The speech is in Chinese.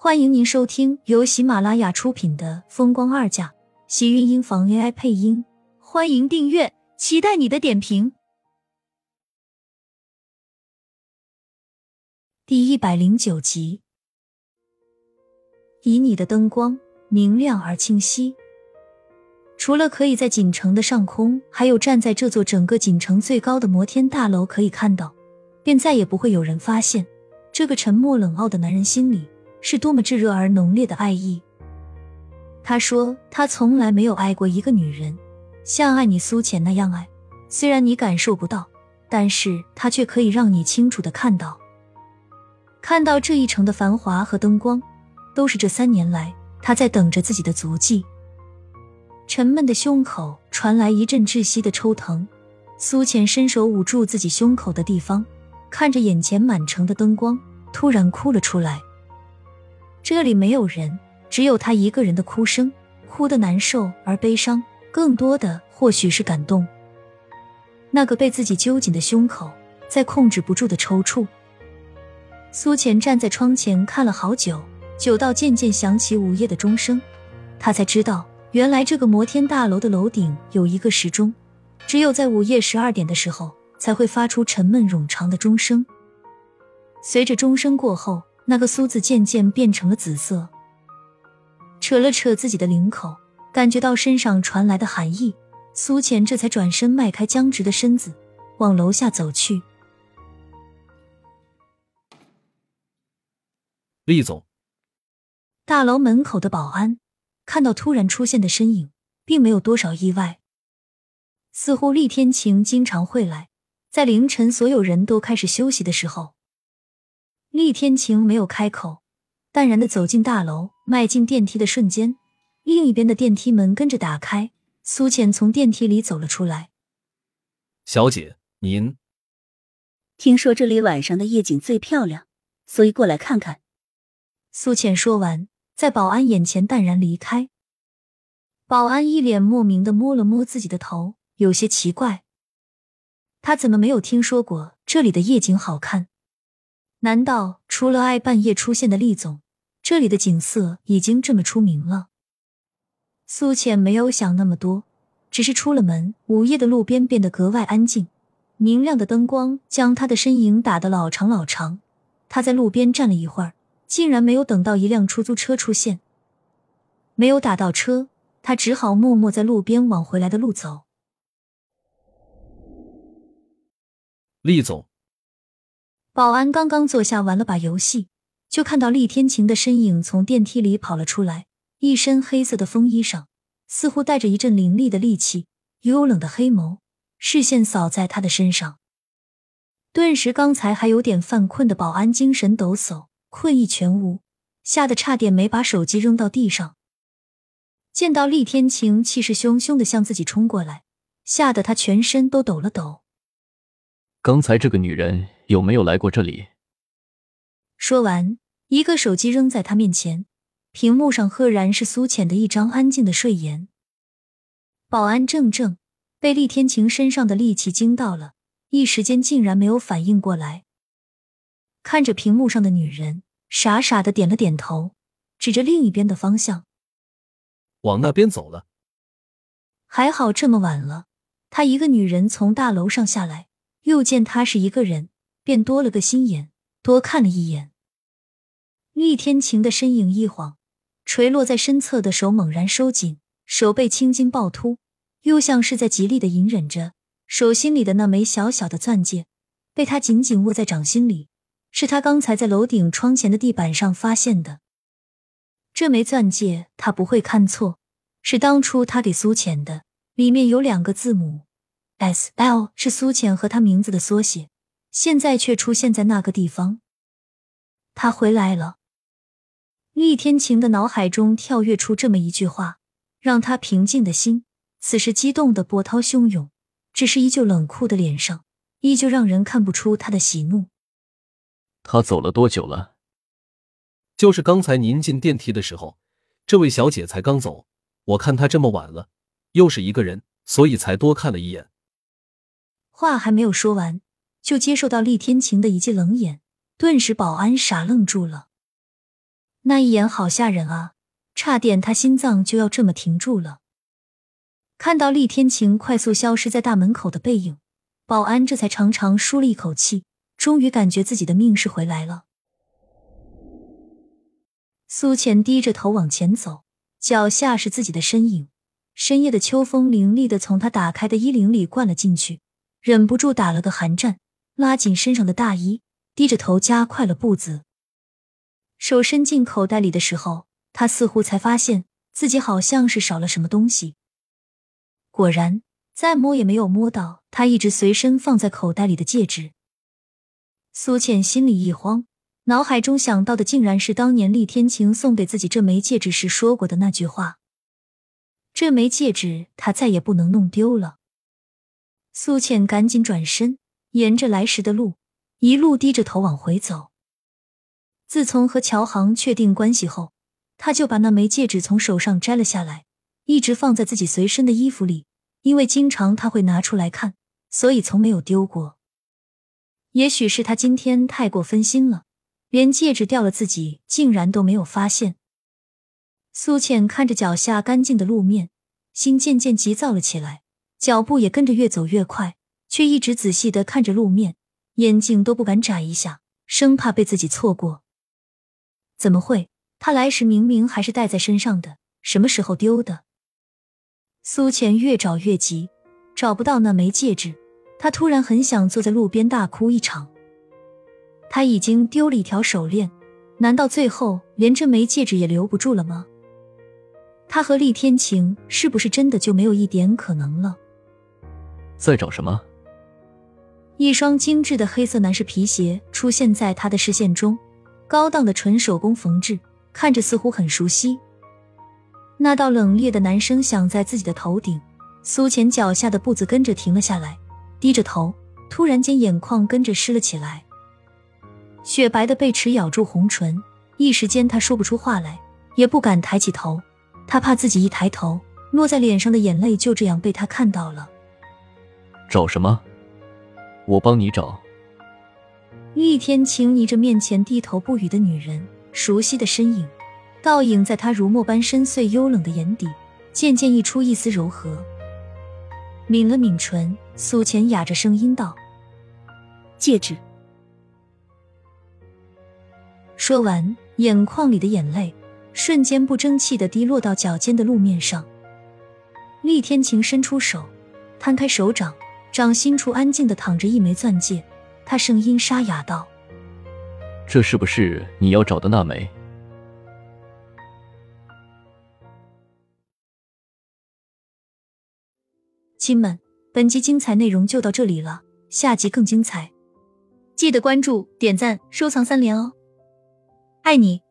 欢迎您收听由喜马拉雅出品的《风光二嫁》，喜运音房 AI 配音。欢迎订阅，期待你的点评。第一百零九集，以你的灯光明亮而清晰。除了可以在锦城的上空，还有站在这座整个锦城最高的摩天大楼可以看到，便再也不会有人发现这个沉默冷傲的男人心里。是多么炙热而浓烈的爱意。他说：“他从来没有爱过一个女人，像爱你苏浅那样爱。虽然你感受不到，但是他却可以让你清楚的看到。看到这一城的繁华和灯光，都是这三年来他在等着自己的足迹。”沉闷的胸口传来一阵窒息的抽疼，苏浅伸手捂住自己胸口的地方，看着眼前满城的灯光，突然哭了出来。这里没有人，只有他一个人的哭声，哭得难受而悲伤，更多的或许是感动。那个被自己揪紧的胸口在控制不住的抽搐。苏浅站在窗前看了好久，久到渐渐响起午夜的钟声，他才知道，原来这个摩天大楼的楼顶有一个时钟，只有在午夜十二点的时候才会发出沉闷冗长的钟声。随着钟声过后。那个苏字渐渐变成了紫色，扯了扯自己的领口，感觉到身上传来的寒意，苏浅这才转身迈开僵直的身子，往楼下走去。厉总，大楼门口的保安看到突然出现的身影，并没有多少意外，似乎厉天晴经常会来，在凌晨所有人都开始休息的时候。厉天晴没有开口，淡然的走进大楼，迈进电梯的瞬间，另一边的电梯门跟着打开，苏浅从电梯里走了出来。小姐，您听说这里晚上的夜景最漂亮，所以过来看看。苏浅说完，在保安眼前淡然离开。保安一脸莫名的摸了摸自己的头，有些奇怪，他怎么没有听说过这里的夜景好看？难道除了爱半夜出现的厉总，这里的景色已经这么出名了？苏浅没有想那么多，只是出了门。午夜的路边变得格外安静，明亮的灯光将他的身影打得老长老长。他在路边站了一会儿，竟然没有等到一辆出租车出现，没有打到车，他只好默默在路边往回来的路走。厉总。保安刚刚坐下玩了把游戏，就看到厉天晴的身影从电梯里跑了出来，一身黑色的风衣上似乎带着一阵凌厉的戾气，幽冷的黑眸，视线扫在他的身上，顿时刚才还有点犯困的保安精神抖擞，困意全无，吓得差点没把手机扔到地上。见到厉天晴气势汹汹的向自己冲过来，吓得他全身都抖了抖。刚才这个女人。有没有来过这里？说完，一个手机扔在他面前，屏幕上赫然是苏浅的一张安静的睡颜。保安怔怔，被厉天晴身上的戾气惊到了，一时间竟然没有反应过来。看着屏幕上的女人，傻傻的点了点头，指着另一边的方向，往那边走了。还好这么晚了，她一个女人从大楼上下来，又见他是一个人。便多了个心眼，多看了一眼。厉天晴的身影一晃，垂落在身侧的手猛然收紧，手背青筋暴突，又像是在极力的隐忍着。手心里的那枚小小的钻戒，被他紧紧握在掌心里，是他刚才在楼顶窗前的地板上发现的。这枚钻戒他不会看错，是当初他给苏浅的，里面有两个字母 S L，是苏浅和他名字的缩写。现在却出现在那个地方，他回来了。厉天晴的脑海中跳跃出这么一句话，让他平静的心此时激动的波涛汹涌。只是依旧冷酷的脸上，依旧让人看不出他的喜怒。他走了多久了？就是刚才您进电梯的时候，这位小姐才刚走。我看她这么晚了，又是一个人，所以才多看了一眼。话还没有说完。就接受到厉天晴的一记冷眼，顿时保安傻愣住了。那一眼好吓人啊，差点他心脏就要这么停住了。看到厉天晴快速消失在大门口的背影，保安这才长长舒了一口气，终于感觉自己的命是回来了。苏浅低着头往前走，脚下是自己的身影。深夜的秋风凌厉的从他打开的衣领里灌了进去，忍不住打了个寒战，拉紧身上的大衣，低着头加快了步子。手伸进口袋里的时候，他似乎才发现自己好像是少了什么东西。果然，再摸也没有摸到他一直随身放在口袋里的戒指。苏浅心里一慌。脑海中想到的竟然是当年厉天晴送给自己这枚戒指时说过的那句话。这枚戒指他再也不能弄丢了。苏浅赶紧转身，沿着来时的路，一路低着头往回走。自从和乔航确定关系后，他就把那枚戒指从手上摘了下来，一直放在自己随身的衣服里，因为经常他会拿出来看，所以从没有丢过。也许是他今天太过分心了。连戒指掉了，自己竟然都没有发现。苏浅看着脚下干净的路面，心渐渐急躁了起来，脚步也跟着越走越快，却一直仔细的看着路面，眼睛都不敢眨一下，生怕被自己错过。怎么会？他来时明明还是带在身上的，什么时候丢的？苏浅越找越急，找不到那枚戒指，他突然很想坐在路边大哭一场。他已经丢了一条手链，难道最后连这枚戒指也留不住了吗？他和厉天晴是不是真的就没有一点可能了？在找什么？一双精致的黑色男士皮鞋出现在他的视线中，高档的纯手工缝制，看着似乎很熟悉。那道冷冽的男声响在自己的头顶，苏浅脚下的步子跟着停了下来，低着头，突然间眼眶跟着湿了起来。雪白的贝齿咬住红唇，一时间他说不出话来，也不敢抬起头，他怕自己一抬头，落在脸上的眼泪就这样被他看到了。找什么？我帮你找。厉天晴睨着面前低头不语的女人，熟悉的身影，倒影在他如墨般深邃幽冷的眼底，渐渐溢出一丝柔和。抿了抿唇，苏浅哑着声音道：“戒指。”说完，眼眶里的眼泪瞬间不争气的滴落到脚尖的路面上。厉天晴伸出手，摊开手掌，掌心处安静的躺着一枚钻戒。他声音沙哑道：“这是不是你要找的那枚？”亲们，本集精彩内容就到这里了，下集更精彩，记得关注、点赞、收藏三连哦！爱你。